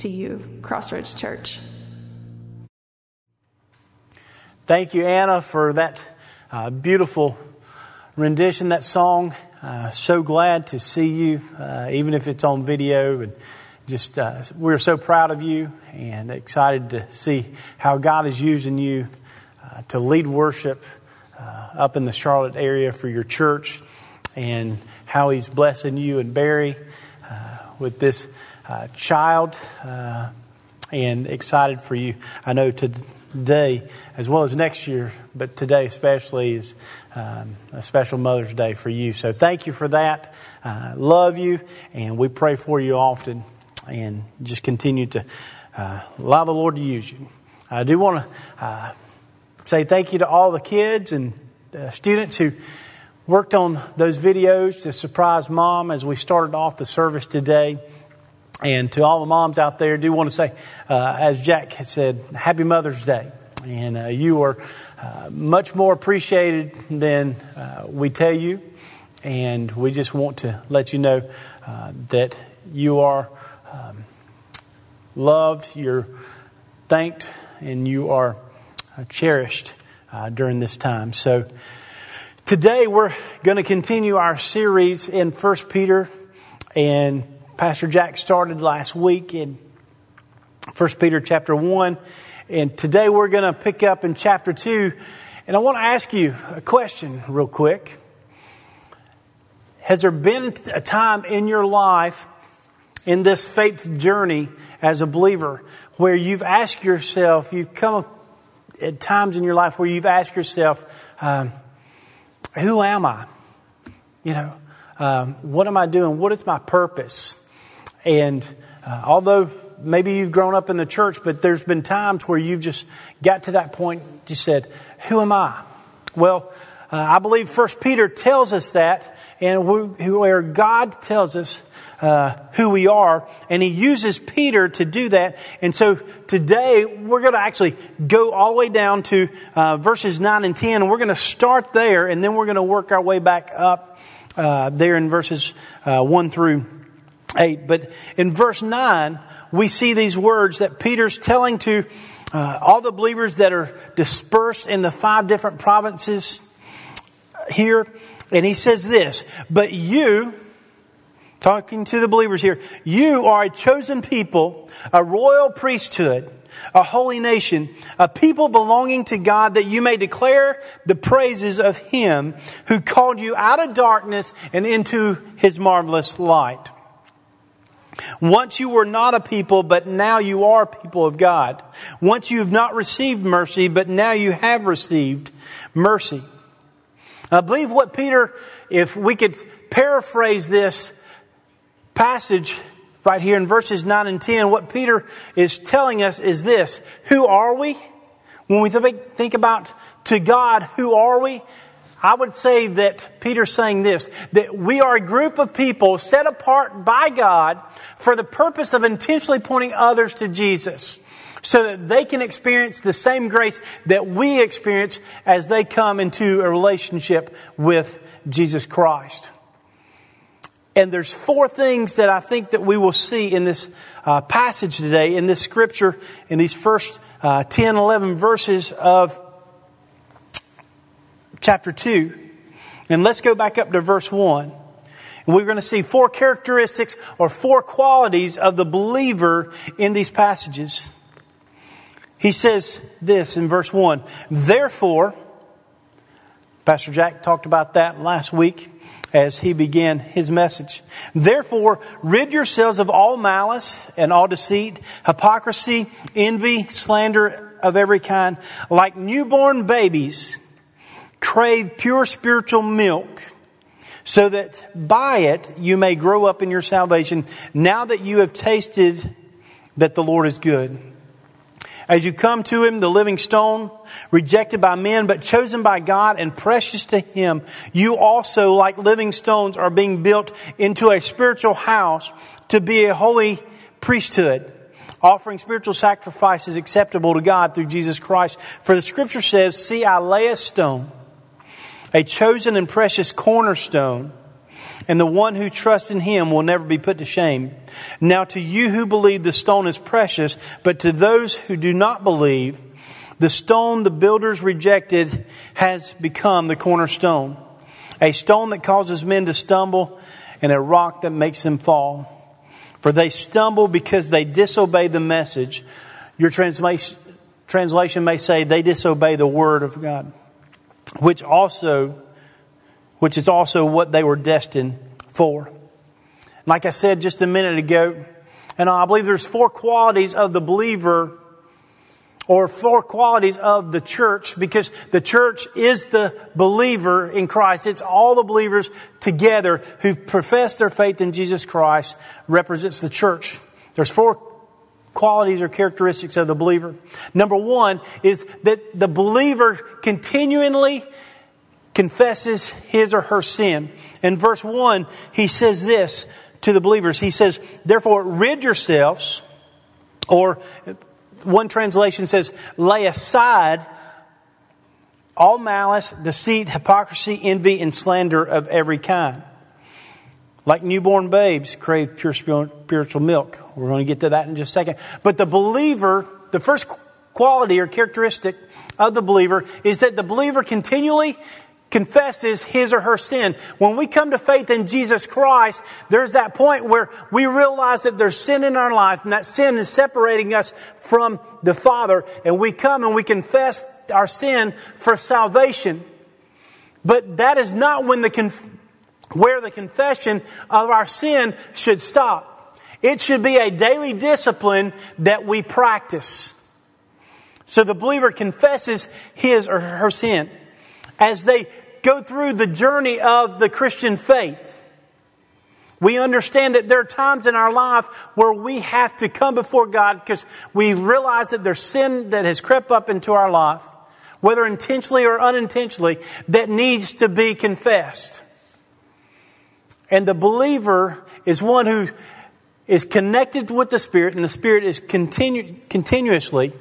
to you, Crossroads Church. Thank you, Anna, for that uh, beautiful rendition, that song. Uh, so glad to see you, uh, even if it's on video. And just uh, we're so proud of you and excited to see how God is using you uh, to lead worship uh, up in the Charlotte area for your church, and how He's blessing you and Barry with this child. and excited for you. I know today, as well as next year, but today especially is um, a special Mother's Day for you. So thank you for that. Uh, love you, and we pray for you often, and just continue to uh, allow the Lord to use you. I do want to uh, say thank you to all the kids and students who worked on those videos to surprise mom as we started off the service today. And to all the moms out there, I do want to say, uh, as Jack said, Happy Mother's Day. And uh, you are uh, much more appreciated than uh, we tell you. And we just want to let you know uh, that you are um, loved, you're thanked, and you are uh, cherished during this time. So today we're going to continue our series in 1 Peter and Pastor Jack started last week in 1 Peter chapter 1. And today we're going to pick up in chapter 2. And I want to ask you a question real quick. Has there been a time in your life, in this faith journey as a believer, where you've asked yourself, you've come at times in your life where you've asked yourself, um, who am I? You know, um, what am I doing? What is my purpose? And uh, although maybe you've grown up in the church, but there's been times where you've just got to that point, you said, Who am I? Well, uh, I believe First Peter tells us that, and where God tells us uh, who we are, and He uses Peter to do that. And so today we're going to actually go all the way down to uh, verses 9 and 10, and we're going to start there, and then we're going to work our way back up uh, there in verses uh, 1 through 8. But in verse 9, we see these words that Peter's telling to uh, all the believers that are dispersed in the five different provinces here. And he says this, but you, talking to the believers here, you are a chosen people, a royal priesthood, a holy nation, a people belonging to God that you may declare the praises of him who called you out of darkness and into his marvelous light. Once you were not a people, but now you are people of God. Once you have not received mercy, but now you have received mercy. I believe what Peter, if we could paraphrase this passage right here in verses 9 and 10, what Peter is telling us is this Who are we? When we think about to God, who are we? I would say that Peter's saying this that we are a group of people set apart by God for the purpose of intentionally pointing others to Jesus so that they can experience the same grace that we experience as they come into a relationship with Jesus Christ. And there's four things that I think that we will see in this uh, passage today, in this scripture, in these first uh, 10, 11 verses of chapter 2. And let's go back up to verse 1. And we're going to see four characteristics or four qualities of the believer in these passages. He says this in verse 1 Therefore, Pastor Jack talked about that last week as he began his message. Therefore, rid yourselves of all malice and all deceit, hypocrisy, envy, slander of every kind. Like newborn babies, crave pure spiritual milk so that by it you may grow up in your salvation now that you have tasted that the Lord is good. As you come to him, the living stone, rejected by men, but chosen by God and precious to him, you also, like living stones, are being built into a spiritual house to be a holy priesthood, offering spiritual sacrifices acceptable to God through Jesus Christ. For the scripture says, See, I lay a stone, a chosen and precious cornerstone and the one who trusts in him will never be put to shame. Now to you who believe the stone is precious, but to those who do not believe, the stone the builders rejected has become the cornerstone, a stone that causes men to stumble and a rock that makes them fall. For they stumble because they disobey the message. Your translation, may say they disobey the word of God, which also which is also what they were destined for. Like I said just a minute ago, and I believe there's four qualities of the believer or four qualities of the church because the church is the believer in Christ. It's all the believers together who profess their faith in Jesus Christ represents the church. There's four qualities or characteristics of the believer. Number one is that the believer continually confesses his or her sin. In verse 1, he says this to the believers. He says, Therefore, rid yourselves, or one translation says, lay aside all malice, deceit, hypocrisy, envy, and slander of every kind. Like newborn babes crave pure spiritual milk. We're going to get to that in just a second. But the believer, the first quality or characteristic of the believer is that the believer continually confesses his or her sin. When we come to faith in Jesus Christ, there's that point where we realize that there's sin in our life and that sin is separating us from the Father and we come and we confess our sin for salvation. But that is not when the where the confession of our sin should stop. It should be a daily discipline that we practice. So the believer confesses his or her sin as they go through the journey of the Christian faith, we understand that there are times in our life where we have to come before God because we realize that there's sin that has crept up into our life, whether intentionally or unintentionally, that needs to be confessed. And the believer is one who is connected with the Spirit, and the Spirit is continu- continuously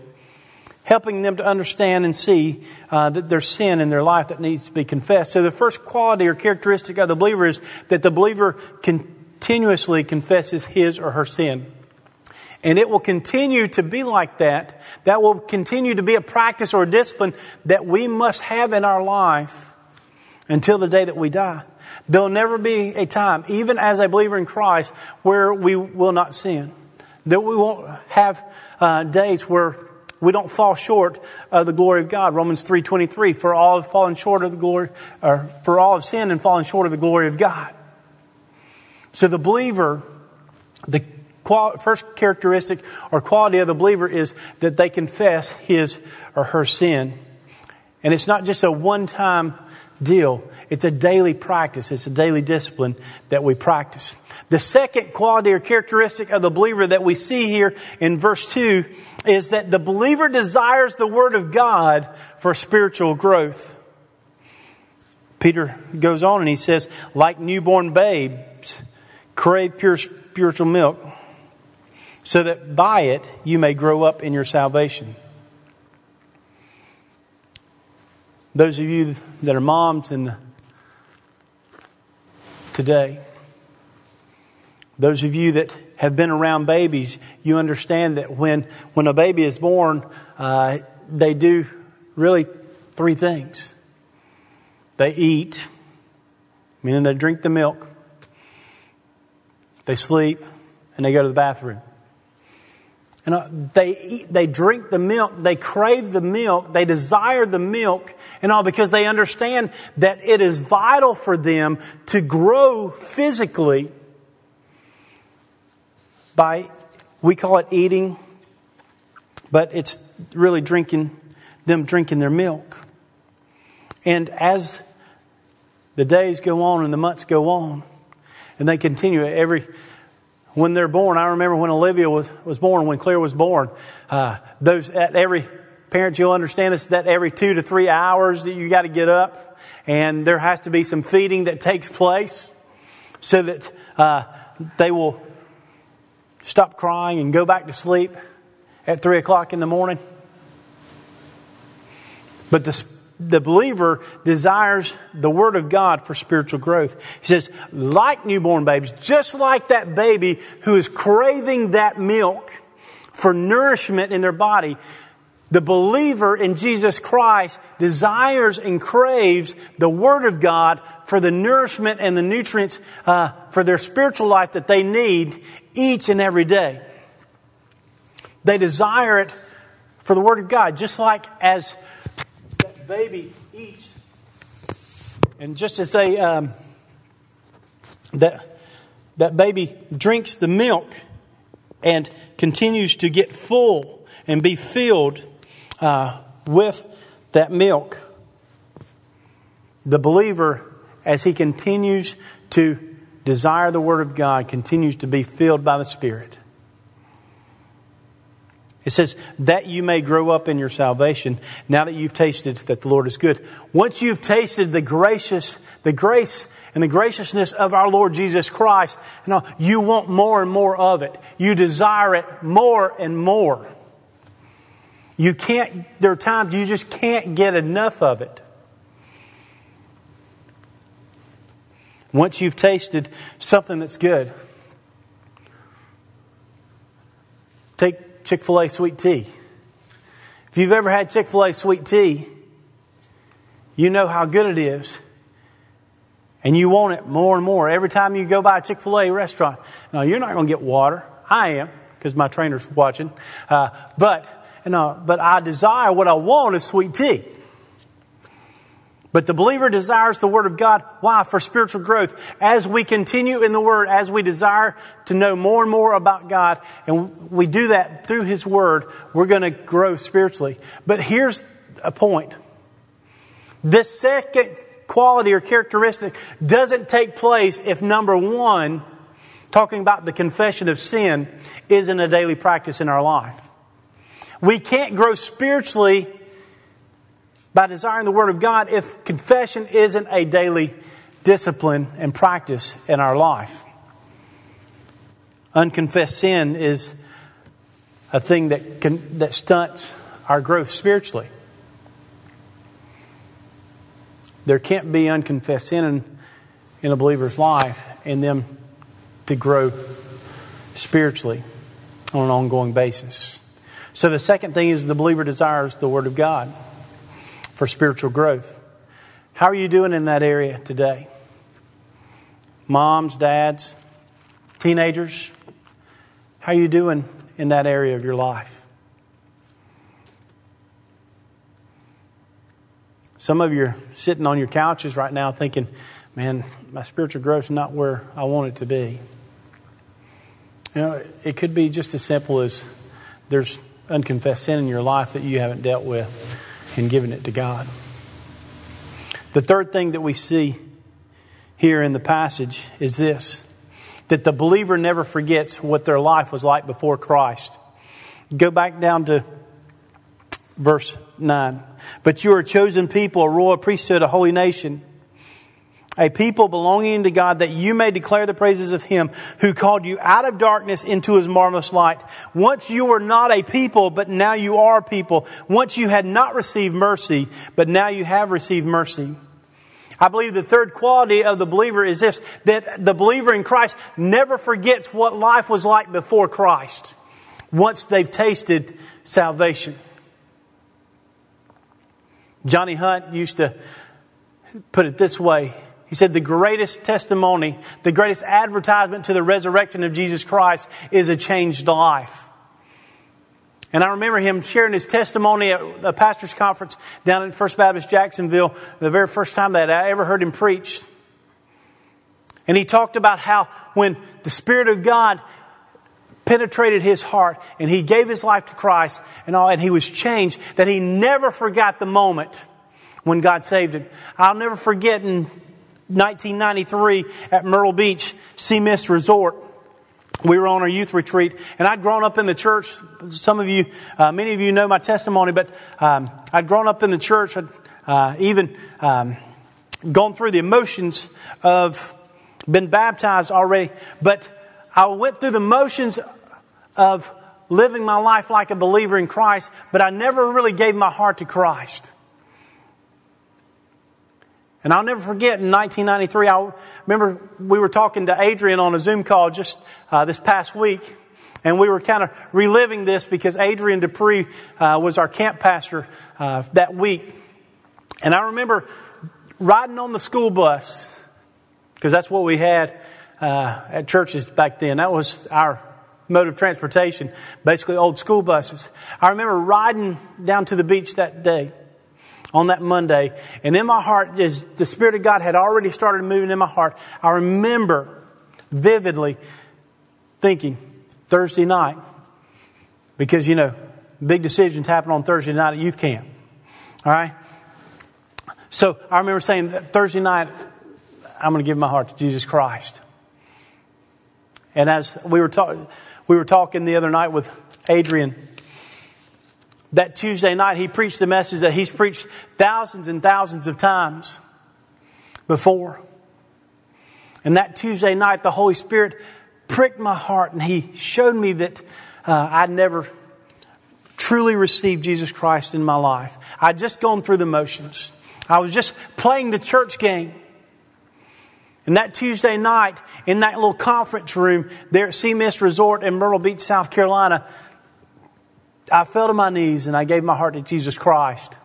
helping them to understand and see uh, that there's sin in their life that needs to be confessed. So the first quality or characteristic of the believer is that the believer continuously confesses his or her sin. And it will continue to be like that. That will continue to be a practice or a discipline that we must have in our life until the day that we die. There'll never be a time, even as a believer in Christ, where we will not sin. That we won't have uh, days where we don't fall short of the glory of God. Romans 3.23, for all have fallen short of the glory, or for all have sinned and fallen short of the glory of God. So the believer, the first characteristic or quality of the believer is that they confess his or her sin. And it's not just a one-time deal. It's a daily practice. It's a daily discipline that we practice. The second quality or characteristic of the believer that we see here in verse 2 is that the believer desires the Word of God for spiritual growth. Peter goes on and he says, like newborn babes, crave pure spiritual milk, so that by it you may grow up in your salvation. Those of you that are moms and today, those of you that have been around babies, you understand that when, when a baby is born, uh, they do really three things. They eat, meaning they drink the milk, they sleep, and they go to the bathroom. And uh, they eat, they drink the milk, they crave the milk, they desire the milk, and all because they understand that it is vital for them to grow physically by, we call it eating, but it's really drinking, them drinking their milk. And as the days go on and the months go on, and they continue every when they're born. I remember when Olivia was, was born, when Claire was born, uh, those at every parent you'll understand this that every two to three hours that you got to get up, and there has to be some feeding that takes place, so that uh, they will stop crying and go back to sleep at three o'clock in the morning. But the the believer desires the Word of God for spiritual growth. He says, like newborn babies, just like that baby who is craving that milk for nourishment in their body, the believer in Jesus Christ desires and craves the Word of God for the nourishment and the nutrients uh, for their spiritual life that they need each and every day. They desire it for the Word of God, just like as baby eats, and just as they um, that that baby drinks the milk and continues to get full and be filled uh, with that milk, the believer, as he continues to desire the Word of God, continues to be filled by the Spirit. It says, that you may grow up in your salvation now that you've tasted that the Lord is good. Once you've tasted the gracious, the grace and the graciousness of our Lord Jesus Christ, you, know, you want more and more of it. You desire it more and more. You can't, there are times you just can't get enough of it. Once you've tasted something that's good, take Chick fil A sweet tea. If you've ever had Chick fil A sweet tea, you know how good it is. And you want it more and more. Every time you go by a Chick fil A restaurant, now you're not going to get water. I am, because my trainer's watching. Uh, but, but I desire what I want is sweet tea. But the believer desires the Word of God. Why? For spiritual growth. As we continue in the Word, as we desire to know more and more about God, and we do that through His Word, we're going to grow spiritually. But here's a point. This second quality or characteristic doesn't take place if number one, talking about the confession of sin, isn't a daily practice in our life. We can't grow spiritually by desiring the Word of God if confession isn't a daily discipline and practice in our life. Unconfessed sin is a thing that, can, that stunts our growth spiritually. There can't be unconfessed sin in, in a believer's life and them to grow spiritually on an ongoing basis. So the second thing is the believer desires the Word of God for spiritual growth. How are you doing in that area today? Moms, dads, teenagers, how are you doing in that area of your life? Some of you are sitting on your couches right now thinking, man, my spiritual growth is not where I want it to be. You know, it could be just as simple as there's unconfessed sin in your life that you haven't dealt with and giving it to God. The third thing that we see here in the passage is this that the believer never forgets what their life was like before Christ. Go back down to verse 9. But you are a chosen people, a royal priesthood, a holy nation a people belonging to God, that you may declare the praises of Him who called you out of darkness into His marvelous light. Once you were not a people, but now you are a people. Once you had not received mercy, but now you have received mercy. I believe the third quality of the believer is this, that the believer in Christ never forgets what life was like before Christ, once they've tasted salvation. Johnny Hunt used to put it this way. He said the greatest testimony, the greatest advertisement to the resurrection of Jesus Christ is a changed life. And I remember him sharing his testimony at a pastor's conference down at First Baptist Jacksonville, the very first time that I ever heard him preach. And he talked about how when the Spirit of God penetrated his heart and he gave his life to Christ and all, and he was changed, that he never forgot the moment when God saved him. I'll never forget in 1993 at Myrtle Beach Sea Mist Resort. we were on our youth retreat, and I'd grown up in the church. Some of you, uh, many of you know my testimony, but um, I'd grown up in the church. I'd uh, even um, gone through the emotions of been baptized already, but I went through the motions of living my life like a believer in Christ, but I never really gave my heart to Christ. And I'll never forget in 1993, I remember we were talking to Adrian on a Zoom call just uh, this past week. And we were kind of reliving this because Adrian Dupree uh, was our camp pastor uh, that week. And I remember riding on the school bus, because that's what we had uh, at churches back then. That was our mode of transportation, basically old school buses. I remember riding down to the beach that day on that Monday, and in my heart, as the Spirit of God had already started moving in my heart, I remember vividly thinking Thursday night, because you know, big decisions happen on Thursday night at youth camp. All right? So I remember saying Thursday night, I'm going to give my heart to Jesus Christ. And as we were, talking, we were talking the other night with Adrian, that Tuesday night, he preached a message that he's preached thousands and thousands of times before. And that Tuesday night, the Holy Spirit pricked my heart and he showed me that uh, I'd never truly received Jesus Christ in my life. I'd just gone through the motions. I was just playing the church game. And that Tuesday night, in that little conference room there at Sea Mist Resort in Myrtle Beach, South Carolina, I fell to my knees and I gave my heart to Jesus Christ.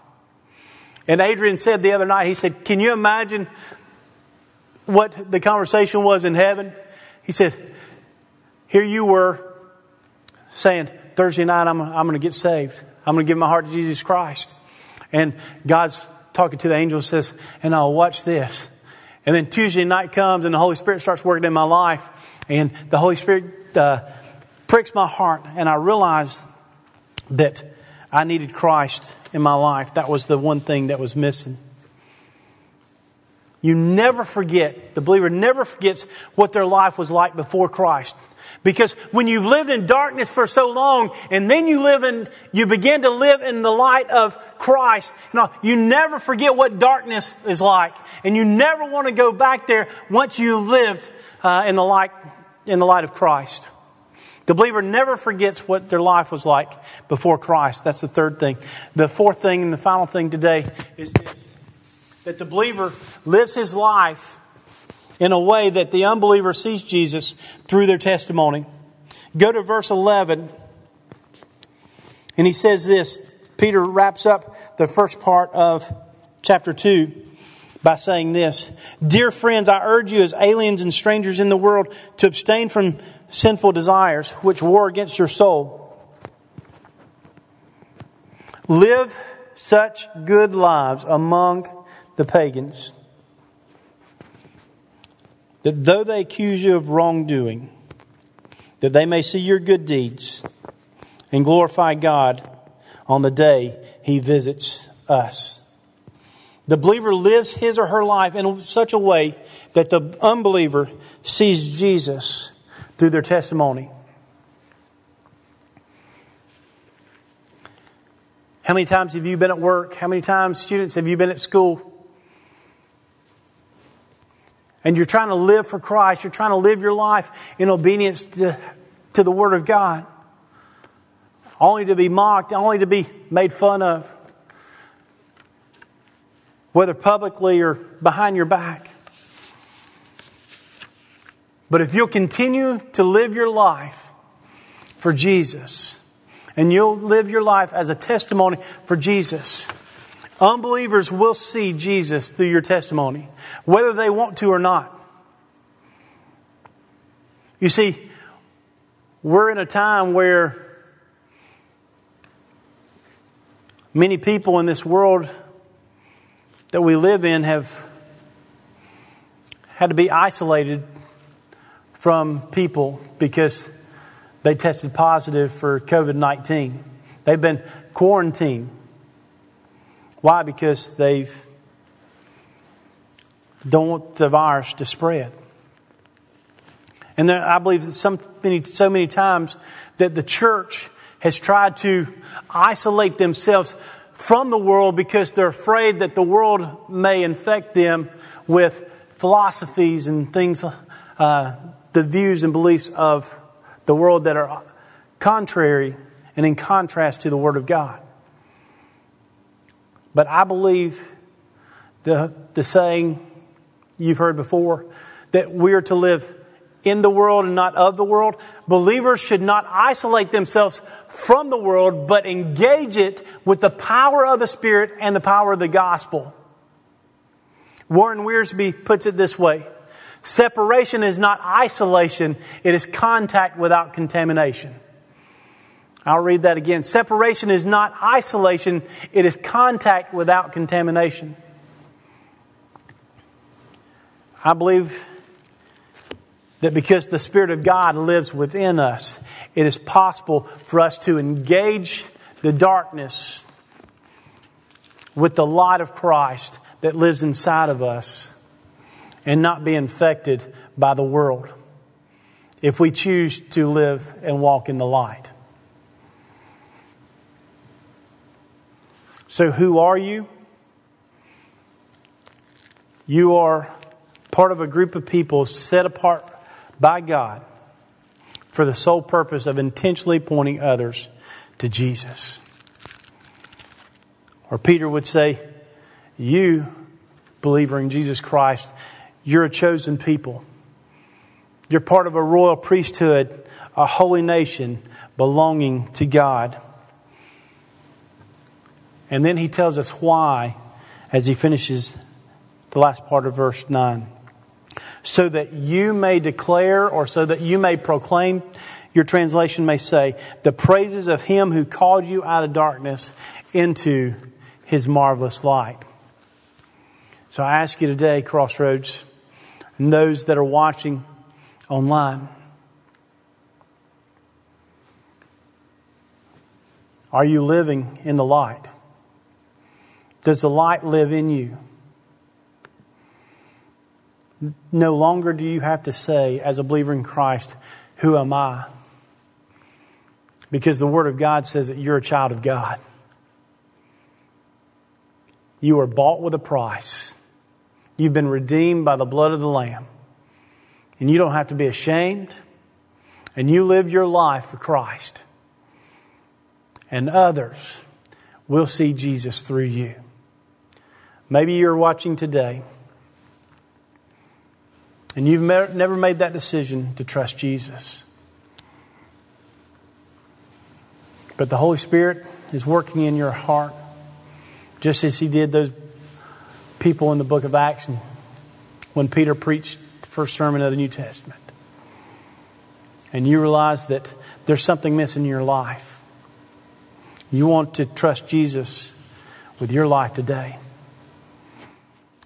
And Adrian said the other night, he said, Can you imagine what the conversation was in heaven? He said, Here you were saying, Thursday night, I'm, I'm going to get saved. I'm going to give my heart to Jesus Christ. And God's talking to the angel and says, And I'll watch this. And then Tuesday night comes and the Holy Spirit starts working in my life. And the Holy Spirit uh, pricks my heart. And I realized that I needed Christ in my life. That was the one thing that was missing. You never forget, the believer never forgets what their life was like before Christ. Because when you've lived in darkness for so long and then you live in, you begin to live in the light of Christ, know, you never forget what darkness is like. And you never want to go back there once you've lived uh, in, the light, in the light of Christ. The believer never forgets what their life was like before Christ. That's the third thing. The fourth thing and the final thing today is this that the believer lives his life in a way that the unbeliever sees Jesus through their testimony. Go to verse 11, and he says this. Peter wraps up the first part of chapter 2 by saying this Dear friends, I urge you as aliens and strangers in the world to abstain from sinful desires which war against your soul. Live such good lives among the pagans that though they accuse you of wrongdoing, that they may see your good deeds and glorify God on the day he visits us. The believer lives his or her life in such a way that the unbeliever sees Jesus through their testimony. How many times have you been at work? How many times, students, have you been at school? And you're trying to live for Christ. You're trying to live your life in obedience to, to the Word of God. Only to be mocked, only to be made fun of. Whether publicly or behind your back. But if you'll continue to live your life for Jesus, and you'll live your life as a testimony for Jesus, unbelievers will see Jesus through your testimony, whether they want to or not. You see, we're in a time where many people in this world that we live in have had to be isolated from people because they tested positive for COVID 19. They've been quarantined. Why? Because they've don't want the virus to spread. And there, I believe that some, many, so many times that the church has tried to isolate themselves from the world because they're afraid that the world may infect them with philosophies and things, uh, the views and beliefs of the world that are contrary and in contrast to the Word of God. But I believe the, the saying you've heard before that we are to live in the world and not of the world. Believers should not isolate themselves from the world, but engage it with the power of the Spirit and the power of the gospel. Warren Wiersbe puts it this way Separation is not isolation, it is contact without contamination. I'll read that again. Separation is not isolation, it is contact without contamination. I believe that because the Spirit of God lives within us, it is possible for us to engage the darkness with the light of Christ that lives inside of us and not be infected by the world if we choose to live and walk in the light. So, who are you? You are part of a group of people set apart by God for the sole purpose of intentionally pointing others to Jesus. Or Peter would say, You, believer in Jesus Christ, you're a chosen people. You're part of a royal priesthood, a holy nation belonging to God. And then he tells us why as he finishes the last part of verse 9. So that you may declare, or so that you may proclaim, your translation may say, the praises of him who called you out of darkness into his marvelous light. So I ask you today, Crossroads, and those that are watching online, are you living in the light? Does the light live in you? No longer do you have to say, as a believer in Christ, Who am I? Because the Word of God says that you're a child of God. You are bought with a price. You've been redeemed by the blood of the Lamb. And you don't have to be ashamed. And you live your life for Christ. And others will see Jesus through you. Maybe you're watching today and you've never made that decision to trust Jesus. But the Holy Spirit is working in your heart just as He did those people in the book of Acts when Peter preached the first sermon of the New Testament. And you realize that there's something missing in your life. You want to trust Jesus with your life today.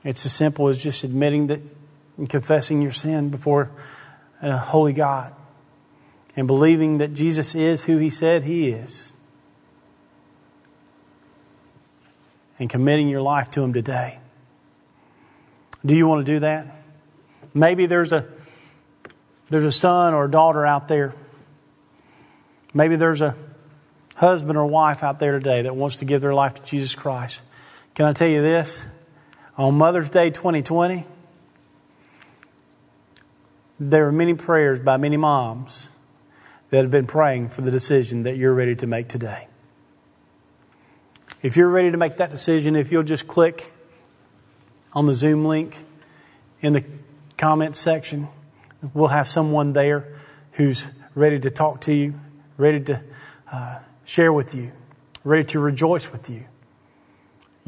It's as simple as just admitting that and confessing your sin before a holy God and believing that Jesus is who he said he is and committing your life to him today. Do you want to do that? Maybe there's a there's a son or a daughter out there. Maybe there's a husband or wife out there today that wants to give their life to Jesus Christ. Can I tell you this? On Mother's Day 2020, there are many prayers by many moms that have been praying for the decision that you're ready to make today. If you're ready to make that decision, if you'll just click on the Zoom link in the comments section, we'll have someone there who's ready to talk to you, ready to uh, share with you, ready to rejoice with you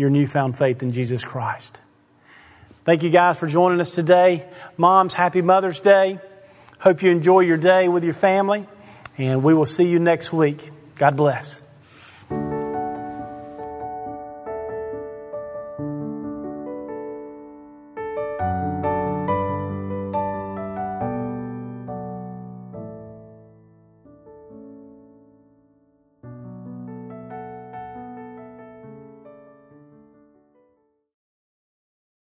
your newfound faith in Jesus Christ. Thank you guys for joining us today. Moms, happy Mother's Day. Hope you enjoy your day with your family, and we will see you next week. God bless.